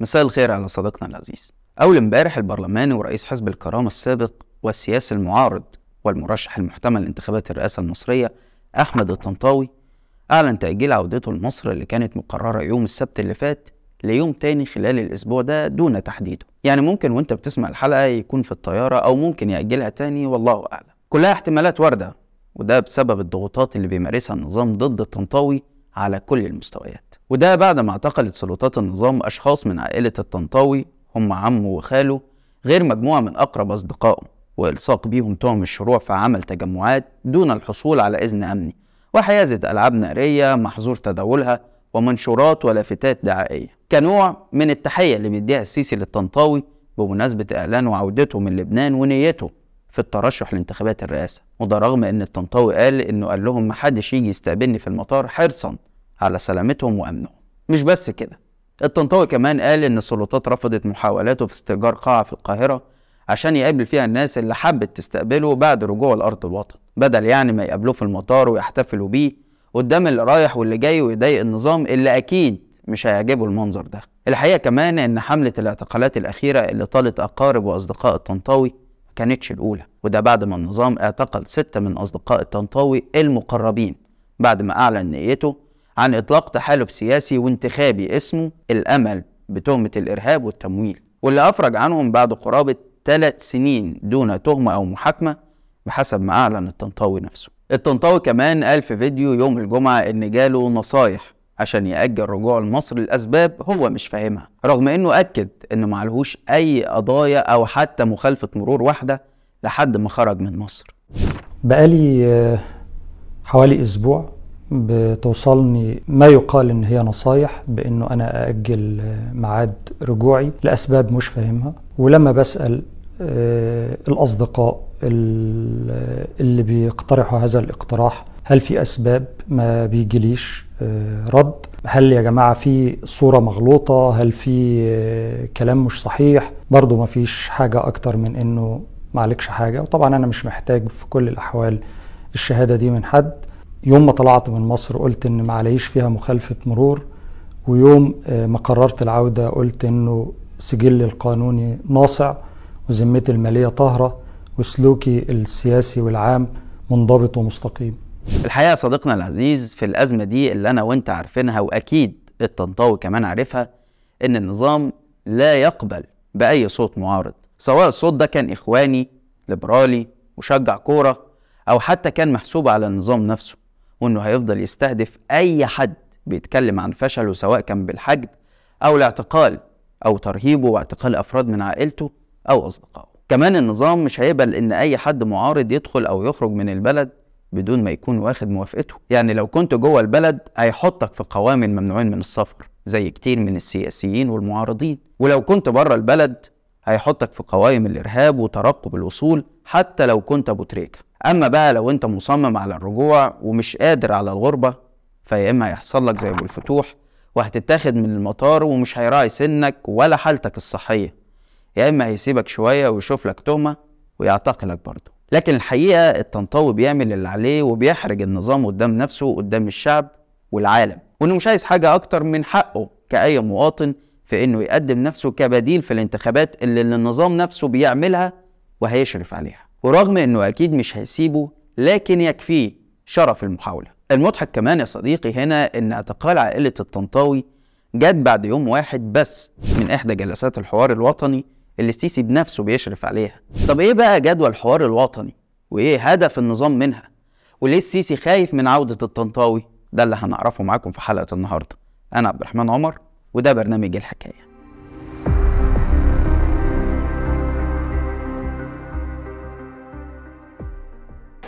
مساء الخير على صديقنا العزيز. أول امبارح البرلماني ورئيس حزب الكرامة السابق والسياسي المعارض والمرشح المحتمل لانتخابات الرئاسة المصرية أحمد الطنطاوي أعلن تأجيل عودته لمصر اللي كانت مقررة يوم السبت اللي فات ليوم تاني خلال الأسبوع ده دون تحديده. يعني ممكن وأنت بتسمع الحلقة يكون في الطيارة أو ممكن يأجلها تاني والله أعلم. كلها احتمالات واردة وده بسبب الضغوطات اللي بيمارسها النظام ضد الطنطاوي على كل المستويات. وده بعد ما اعتقلت سلطات النظام أشخاص من عائلة الطنطاوي هم عمه وخاله غير مجموعة من أقرب أصدقائه وإلصاق بيهم تهم الشروع في عمل تجمعات دون الحصول على إذن أمني. وحيازة ألعاب نارية محظور تداولها ومنشورات ولافتات دعائية. كنوع من التحية اللي بيديها السيسي للطنطاوي بمناسبة إعلانه عودته من لبنان ونيته في الترشح لانتخابات الرئاسة. وده رغم إن الطنطاوي قال إنه قال لهم محدش يجي يستقبلني في المطار حرصا على سلامتهم وأمنهم. مش بس كده الطنطاوي كمان قال إن السلطات رفضت محاولاته في استئجار قاعة في القاهرة عشان يقابل فيها الناس اللي حبت تستقبله بعد رجوعه لأرض الوطن. بدل يعني ما يقابلوه في المطار ويحتفلوا بيه قدام اللي رايح واللي جاي ويضايق النظام اللي أكيد مش هيعجبه المنظر ده. الحقيقة كمان إن حملة الاعتقالات الأخيرة اللي طالت أقارب وأصدقاء الطنطاوي ما كانتش الأولى. وده بعد ما النظام اعتقل ستة من أصدقاء الطنطاوي المقربين بعد ما أعلن نيته عن إطلاق تحالف سياسي وانتخابي اسمه الأمل بتهمة الإرهاب والتمويل. واللي أفرج عنهم بعد قرابة ثلاث سنين دون تهمة أو محاكمة بحسب ما أعلن الطنطاوي نفسه. الطنطاوي كمان قال في فيديو يوم الجمعة إن جاله نصايح عشان يأجل رجوعه لمصر لأسباب هو مش فاهمها رغم إنه أكد إنه معلهوش أي قضايا أو حتى مخالفة مرور واحدة لحد ما خرج من مصر. بقالي آه، حوالي أسبوع بتوصلني ما يقال إن هي نصايح بإنه أنا أأجل آه، ميعاد رجوعي لأسباب مش فاهمها ولما بسأل آه، الأصدقاء ال- اللي بيقترحوا هذا الاقتراح هل في أسباب ما بيجيليش رد؟ هل يا جماعة في صورة مغلوطة؟ هل في كلام مش صحيح؟ برضو ما فيش حاجة أكتر من إنه معلكش حاجة. وطبعا أنا مش محتاج في كل الأحوال الشهادة دي من حد. يوم ما طلعت من مصر قلت إن ما عليش فيها مخالفة مرور. ويوم آه، ما قررت العودة قلت إنه سجلي القانوني ناصع وذمتي المالية طاهرة وسلوكي السياسي والعام منضبط ومستقيم. الحقيقة يا صديقنا العزيز في الأزمة دي اللي أنا وأنت عارفينها وأكيد الطنطاوي كمان عارفها إن النظام لا يقبل بأي صوت معارض. سواء الصوت ده كان إخواني ليبرالي مشجع كورة أو حتى كان محسوب على النظام نفسه وإنه هيفضل يستهدف أي حد بيتكلم عن فشله سواء كان بالحجب أو الاعتقال أو ترهيبه واعتقال أفراد من عائلته أو أصدقائه. كمان النظام مش هيقبل إن أي حد معارض يدخل أو يخرج من البلد بدون ما يكون واخد موافقته. يعني لو كنت جوه البلد هيحطك في قوائم الممنوعين من السفر زي كتير من السياسيين والمعارضين. ولو كنت بره البلد هيحطك في قوائم الإرهاب وترقب الوصول حتى لو كنت أبو تريكة. أما بقى لو أنت مصمم على الرجوع ومش قادر على الغربة فيا إما هيحصل لك زي أبو الفتوح وهتتاخد من المطار ومش هيراعي سنك ولا حالتك الصحية. يا إما هيسيبك شوية ويشوف لك تهمة ويعتقلك برضه. لكن الحقيقة الطنطاوي بيعمل اللي عليه وبيحرج النظام قدام نفسه وقدام الشعب والعالم وإنه مش عايز حاجة أكتر من حقه كأي مواطن في إنه يقدم نفسه كبديل في الانتخابات اللي النظام نفسه بيعملها وهيشرف عليها. ورغم إنه أكيد مش هيسيبه لكن يكفيه شرف المحاولة. المضحك كمان يا صديقي هنا إن اعتقال عائلة الطنطاوي جت بعد يوم واحد بس من إحدى جلسات الحوار الوطني اللي السيسي بنفسه بيشرف عليها. طب إيه بقى جدوى الحوار الوطني؟ وإيه هدف النظام منها؟ وليه السيسي خايف من عودة الطنطاوي؟ ده اللي هنعرفه معاكم في حلقة النهاردة. أنا عبد الرحمن عمر وده برنامج الحكاية.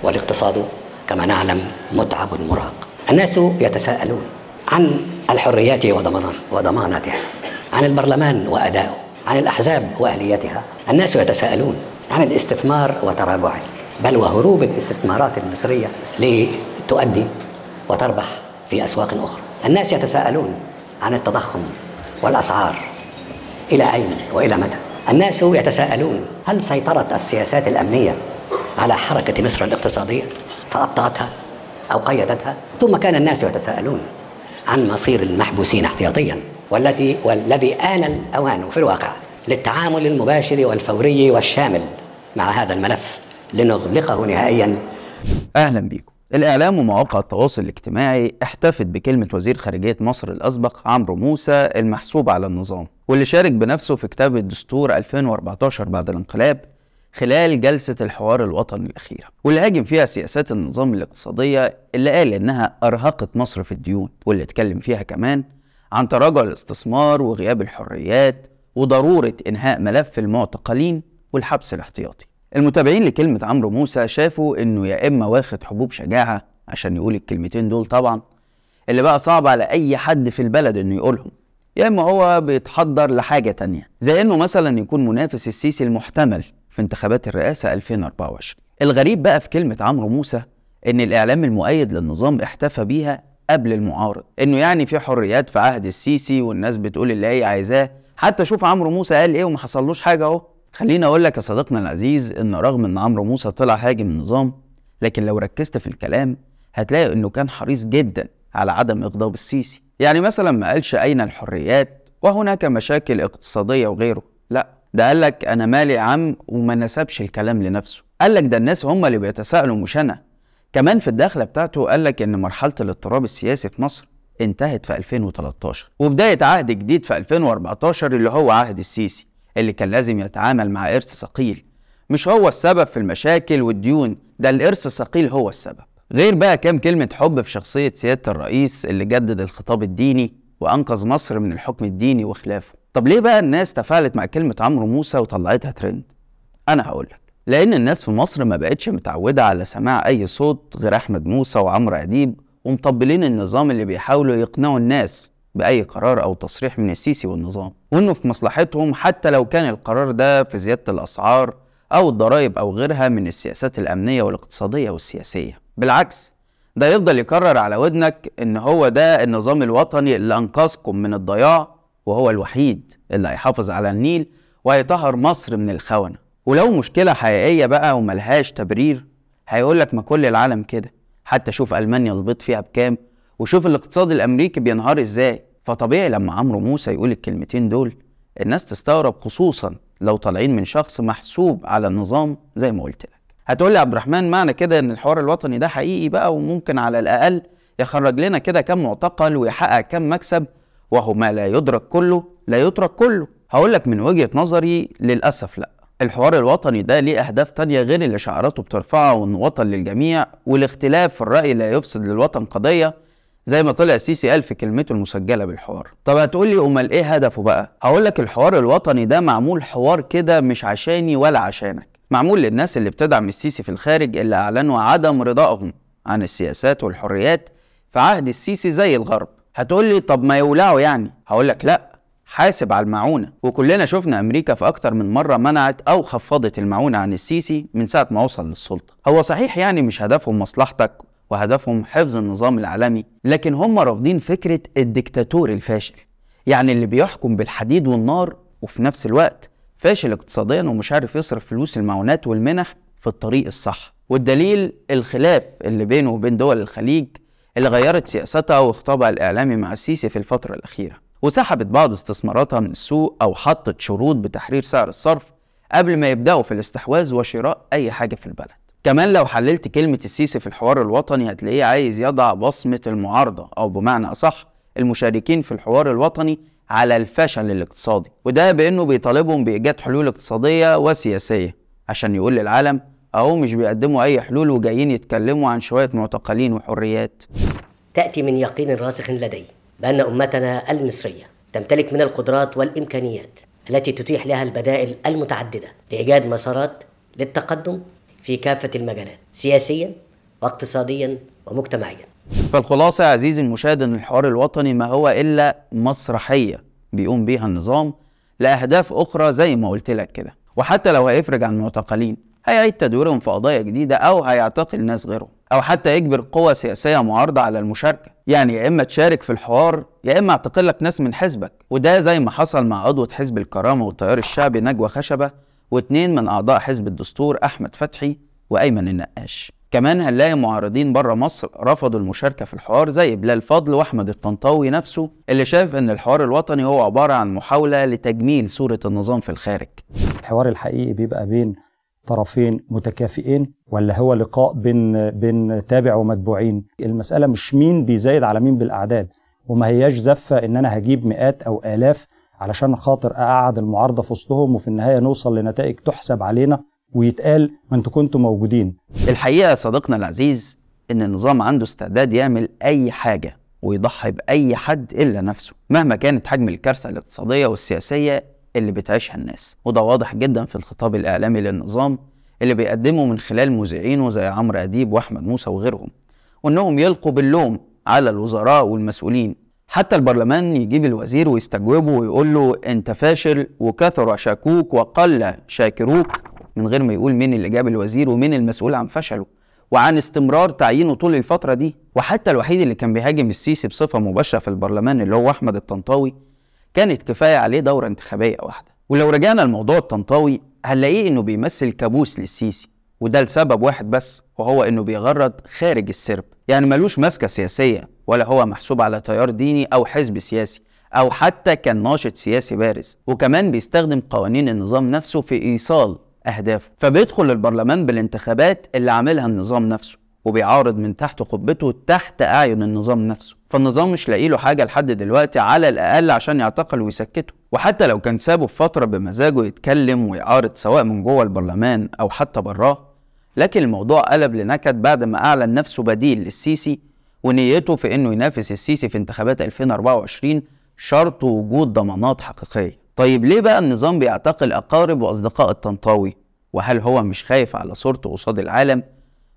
والاقتصاد كما نعلم متعب مرهق الناس يتساءلون عن الحريات وضمان وضماناتها عن البرلمان وأدائه عن الأحزاب وأهليتها. الناس يتساءلون عن الاستثمار وتراجعه بل وهروب الاستثمارات المصرية لتؤدي وتربح في أسواق أخرى. الناس يتساءلون عن التضخم والأسعار. إلى أين وإلى متى؟ الناس يتساءلون هل سيطرت السياسات الأمنية على حركة مصر الاقتصادية؟ فأبطأتها أو قيدتها؟ ثم كان الناس يتساءلون عن مصير المحبوسين احتياطيا والتي والذي آن الأوان في الواقع للتعامل المباشر والفوري والشامل مع هذا الملف لنغلقه نهائيا. أهلا بيكم. الإعلام ومواقع التواصل الاجتماعي احتفت بكلمة وزير خارجية مصر الأسبق عمرو موسى المحسوب على النظام واللي شارك بنفسه في كتاب الدستور 2014 بعد الانقلاب خلال جلسة الحوار الوطني الأخيرة. واللي هاجم فيها سياسات النظام الاقتصادية اللي قال إنها أرهقت مصر في الديون واللي اتكلم فيها كمان عن تراجع الاستثمار وغياب الحريات وضرورة إنهاء ملف المعتقلين والحبس الاحتياطي. المتابعين لكلمة عمرو موسى شافوا إنه يا إما واخد حبوب شجاعة عشان يقول الكلمتين دول طبعا اللي بقى صعب على أي حد في البلد إنه يقولهم. يا إما هو بيتحضر لحاجة تانية زي إنه مثلا يكون منافس السيسي المحتمل في انتخابات الرئاسة 2024 الغريب بقى في كلمة عمرو موسى إن الإعلام المؤيد للنظام احتفى بيها قبل المعارض إنه يعني في حريات في عهد السيسي والناس بتقول اللي هي عايزاه. حتى شوف عمرو موسى قال إيه وما حصلوش حاجة أهو. خليني أقول لك يا صديقنا العزيز إن رغم إن عمرو موسى طلع هاجم النظام لكن لو ركزت في الكلام هتلاقي إنه كان حريص جدا على عدم إغضاب السيسي. يعني مثلا ما قالش أين الحريات وهناك مشاكل اقتصادية وغيره. لا ده قال لك أنا مالي عم وما نسبش الكلام لنفسه. قال لك ده الناس هم اللي بيتساءلوا مش أنا. كمان في الدخلة بتاعته قال لك إن مرحلة الاضطراب السياسي في مصر انتهت في 2013 وبداية عهد جديد في 2014 اللي هو عهد السيسي. اللي كان لازم يتعامل مع إرث ثقيل. مش هو السبب في المشاكل والديون ده الإرث الثقيل هو السبب. غير بقى كام كلمة حب في شخصية سيادة الرئيس اللي جدد الخطاب الديني وأنقذ مصر من الحكم الديني وخلافه. طب ليه بقى الناس تفاعلت مع كلمة عمرو موسى وطلعتها ترند؟ أنا هقولك لأن الناس في مصر ما بقتش متعودة على سماع أي صوت غير أحمد موسى وعمرو أديب ومطبلين النظام اللي بيحاولوا يقنعوا الناس بأي قرار أو تصريح من السيسي والنظام وإنه في مصلحتهم حتى لو كان القرار ده في زيادة الأسعار أو الضرائب أو غيرها من السياسات الأمنية والاقتصادية والسياسية. بالعكس ده يفضل يكرر على ودنك إن هو ده النظام الوطني اللي أنقذكم من الضياع وهو الوحيد اللي هيحافظ على النيل وهيطهر مصر من الخونة. ولو مشكلة حقيقية بقى وملهاش تبرير هيقولك ما كل العالم كده. حتى شوف ألمانيا البيض فيها بكام وشوف الاقتصاد الأمريكي بينهار إزاي. فطبيعي لما عمرو موسى يقول الكلمتين دول الناس تستغرب خصوصا لو طالعين من شخص محسوب على النظام زي ما قلت لك. هتقول لي عبد الرحمن معنى كده إن الحوار الوطني ده حقيقي بقى وممكن على الأقل يخرج لنا كده كام معتقل ويحقق كام مكسب؟ وهو ما لا يدرك كله لا يترك كله. هقول لك من وجهة نظري للأسف لا. الحوار الوطني ده ليه أهداف تانية غير اللي شعاراته بترفعها وإنه وطن للجميع والاختلاف في الرأي لا يفسد للوطن قضية. زي ما طلع السيسي قال في كلمته المسجلة بالحوار. طب هتقول لي أمال إيه هدفه بقى؟ هقول لك الحوار الوطني ده معمول حوار كده مش عشاني ولا عشانك. معمول للناس اللي بتدعم السيسي في الخارج اللي أعلنوا عدم رضائهم عن السياسات والحريات في عهد السيسي زي الغرب. هتقول لي طب ما يولعوا يعني؟ هقول لك لأ حاسب على المعونة. وكلنا شفنا أمريكا في أكتر من مرة منعت أو خفضت المعونة عن السيسي من ساعة ما وصل للسلطة. هو صحيح يعني مش هدفهم مصلحتك وهدفهم حفظ النظام العالمي لكن هم رافضين فكرة الدكتاتور الفاشل. يعني اللي بيحكم بالحديد والنار وفي نفس الوقت فاشل اقتصاديا ومش عارف يصرف فلوس المعونات والمنح في الطريق الصح. والدليل الخلاف اللي بينه وبين دول الخليج اللي غيرت سياستها وخطابها الإعلامي مع السيسي في الفترة الأخيرة وسحبت بعض استثماراتها من السوق أو حطت شروط بتحرير سعر الصرف قبل ما يبدأوا في الاستحواذ وشراء أي حاجة في البلد. كمان لو حللت كلمة السيسي في الحوار الوطني هتلاقيه عايز يضع بصمة المعارضة أو بمعنى أصح المشاركين في الحوار الوطني على الفشل الاقتصادي. وده بأنه بيطالبهم بإيجاد حلول اقتصادية وسياسية عشان يقول للعالم أهو مش بيقدموا أي حلول وجايين يتكلموا عن شوية معتقلين وحريات. تأتي من يقين راسخ لدي بأن أمتنا المصرية تمتلك من القدرات والإمكانيات التي تتيح لها البدائل المتعددة لإيجاد مسارات للتقدم في كافة المجالات سياسيا واقتصاديا ومجتمعيا. فالخلاصة يا عزيزي المشاهد إن الحوار الوطني ما هو إلا مسرحية بيقوم بيها النظام لأهداف أخرى زي ما قلت لك كده. وحتى لو هيفرج عن المعتقلين هيعيد تدويرهم في قضايا جديدة أو هيعتقل ناس غيرهم أو حتى يجبر قوى سياسية معارضة على المشاركة. يعني يا إما تشارك في الحوار يا إما اعتقل لك ناس من حزبك. وده زي ما حصل مع عضوة حزب الكرامة والتيار الشعبي نجوى خشبة واتنين من أعضاء حزب الدستور أحمد فتحي وأيمن النقاش. كمان هنلاقي معارضين بره مصر رفضوا المشاركة في الحوار زي بلال فضل وأحمد الطنطاوي نفسه اللي شايف إن الحوار الوطني هو عبارة عن محاولة لتجميل صورة النظام في الخارج. الحوار الحقيقي بيبقى بين طرفين متكافئين ولا هو لقاء بين بين تابع ومتبوعين. المسألة مش مين بيزايد على مين بالأعداد وما هياش زفة إن أنا هجيب مئات أو آلاف علشان خاطر أقعد المعارضة في وسطهم وفي النهاية نوصل لنتائج تحسب علينا ويتقال ما أنتوا كنتوا موجودين. الحقيقة يا صديقنا العزيز إن النظام عنده استعداد يعمل أي حاجة ويضحي بأي حد إلا نفسه مهما كانت حجم الكارثة الاقتصادية والسياسية اللي بتعيشها الناس. وده واضح جدا في الخطاب الإعلامي للنظام اللي بيقدمه من خلال مذيعينه زي عمرو أديب وأحمد موسى وغيرهم وإنهم يلقوا باللوم على الوزراء والمسؤولين. حتى البرلمان يجيب الوزير ويستجوبه ويقول له انت فاشل وكثر شاكوك وقل شاكروك من غير ما يقول مين اللي جاب الوزير ومين المسؤول عن فشله وعن استمرار تعيينه طول الفترة دي. وحتى الوحيد اللي كان بيهاجم السيسي بصفة مباشرة في البرلمان اللي هو أحمد الطنطاوي كانت كفاية عليه دورة انتخابية واحدة. ولو رجعنا لموضوع الطنطاوي هنلاقيه إنه بيمثل كابوس للسيسي وده لسبب واحد بس وهو إنه بيغرد خارج السرب. يعني ملوش ماسكة سياسية ولا هو محسوب على تيار ديني أو حزب سياسي أو حتى كان ناشط سياسي بارز وكمان بيستخدم قوانين النظام نفسه في إيصال أهدافه فبيدخل البرلمان بالانتخابات اللي عاملها النظام نفسه وبيعارض من تحت قبته تحت أعين النظام نفسه. فالنظام مش لاقي له حاجة لحد دلوقتي على الأقل عشان يعتقل ويسكته. وحتى لو كان سابه فترة بمزاجه يتكلم ويعارض سواء من جوه البرلمان أو حتى براه لكن الموضوع قلب لنكد بعد ما أعلن نفسه بديل للسيسي ونيته في إنه ينافس السيسي في انتخابات 2024 شرط وجود ضمانات حقيقية. طيب ليه بقى النظام بيعتقل أقارب وأصدقاء الطنطاوي؟ وهل هو مش خايف على صورته قصاد العالم؟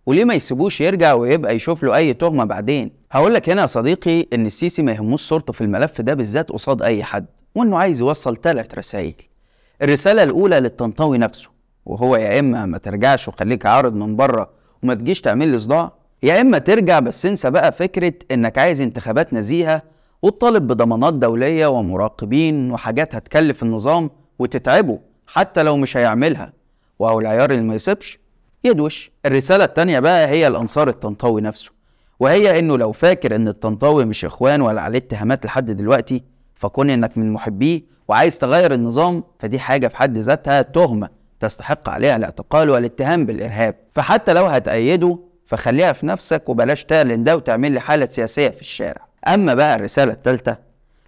وليه ما يسيبوش يرجع ويبقى يشوف له أي تهمة بعدين؟ هقول لك هنا يا صديقي إن السيسي ما يهموش صورته في الملف ده بالذات قصاد أي حد وإنه عايز يوصل ثلاث رسائل. الرسالة الأولى للطنطاوي نفسه. وهو يا إما ما ترجعش وخليك عارض من بره وما تجيش تعمل لي صداع يا إما ترجع بس انسى بقى فكرة إنك عايز انتخابات نزيهة وتطالب بضمانات دولية ومراقبين وحاجات هتكلف النظام وتتعبه حتى لو مش هيعملها. وهو العيار اللي ما يسيبش يدوش. الرسالة التانية بقى هي الأنصار الطنطاوي نفسه وهي إنه لو فاكر إن الطنطاوي مش إخوان ولا عليه اتهامات لحد دلوقتي فكون إنك من محبيه وعايز تغير النظام فدي حاجة في حد ذاتها تهمة. تستحق عليها الاعتقال والاتهام بالإرهاب. فحتى لو هتأيده فخليها في نفسك وبلاش تعلن ده وتعمل لي حالة سياسية في الشارع. أما بقى الرسالة التالتة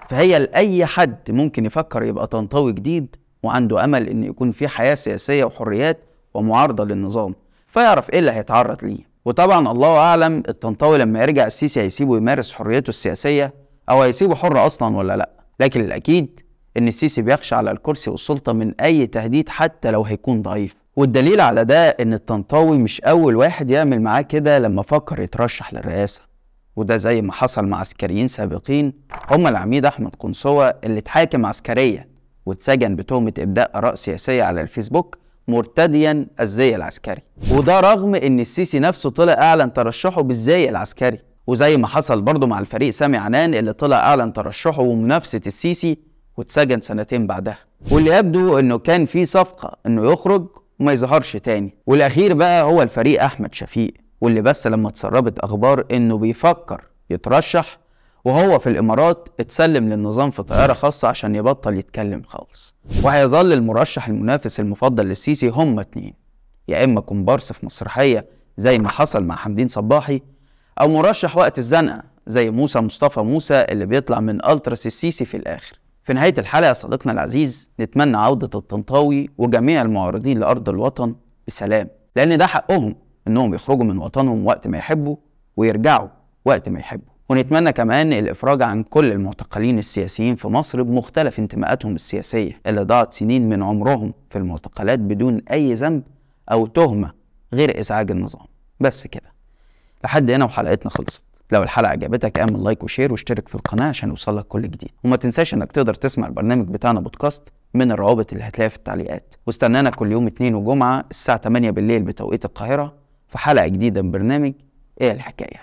فهي لأي حد ممكن يفكر يبقى طنطاوي جديد وعنده أمل إن يكون في حياة سياسية وحريات ومعارضة للنظام فيعرف إيه اللي هيتعرض ليه. وطبعا الله أعلم الطنطاوي لما يرجع السيسي هيسيبه يمارس حريته السياسية أو هيسيبه حر أصلا ولا لأ. لكن الأكيد إن السيسي بيخشى على الكرسي والسلطة من أي تهديد حتى لو هيكون ضعيف. والدليل على ده إن الطنطاوي مش أول واحد يعمل معاه كده لما فكر يترشح للرئاسة. وده زي ما حصل مع عسكريين سابقين هم العميد أحمد قنصوة اللي اتحاكم عسكريا واتسجن بتهمة إبداء اراء سياسية على الفيسبوك مرتديا الزي العسكري. وده رغم إن السيسي نفسه طلع أعلن ترشحه بالزي العسكري. وزي ما حصل برضه مع الفريق سامي عنان اللي طلع أعلن ترشحه ومنافسة السيسي واتسجن سنتين بعدها. واللي يبدو إنه كان في صفقة إنه يخرج وما يظهرش تاني. والأخير بقى هو الفريق أحمد شفيق واللي بس لما اتسربت أخبار إنه بيفكر يترشح وهو في الإمارات اتسلم للنظام في طيارة خاصة عشان يبطل يتكلم خالص. وهيظل المرشح المنافس المفضل للسيسي هما اتنين يا إما كومبارس في مسرحية زي ما حصل مع حمدين صباحي أو مرشح وقت الزنقة زي موسى مصطفى موسى اللي بيطلع من ألتراس السيسي في الآخر. في نهاية الحلقة يا صديقنا العزيز نتمنى عودة الطنطاوي وجميع المعارضين لأرض الوطن بسلام لأن ده حقهم إنهم يخرجوا من وطنهم وقت ما يحبوا ويرجعوا وقت ما يحبوا. ونتمنى كمان الإفراج عن كل المعتقلين السياسيين في مصر بمختلف انتماءاتهم السياسية اللي ضاعت سنين من عمرهم في المعتقلات بدون أي ذنب أو تهمة غير إزعاج النظام. بس كده. لحد هنا وحلقتنا خلصت. لو الحلقة عجبتك اعمل like و share واشترك في القناة عشان يوصلك كل جديد. وما تنساش انك تقدر تسمع البرنامج بتاعنا بودكاست من الروابط اللي هتلاقيها في التعليقات. واستنانا كل يوم اثنين وجمعة الساعة 8 بالليل بتوقيت القاهرة في حلقة جديدة من برنامج إيه الحكاية.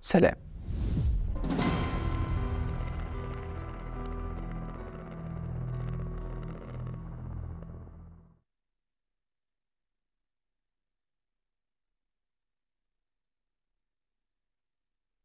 سلام.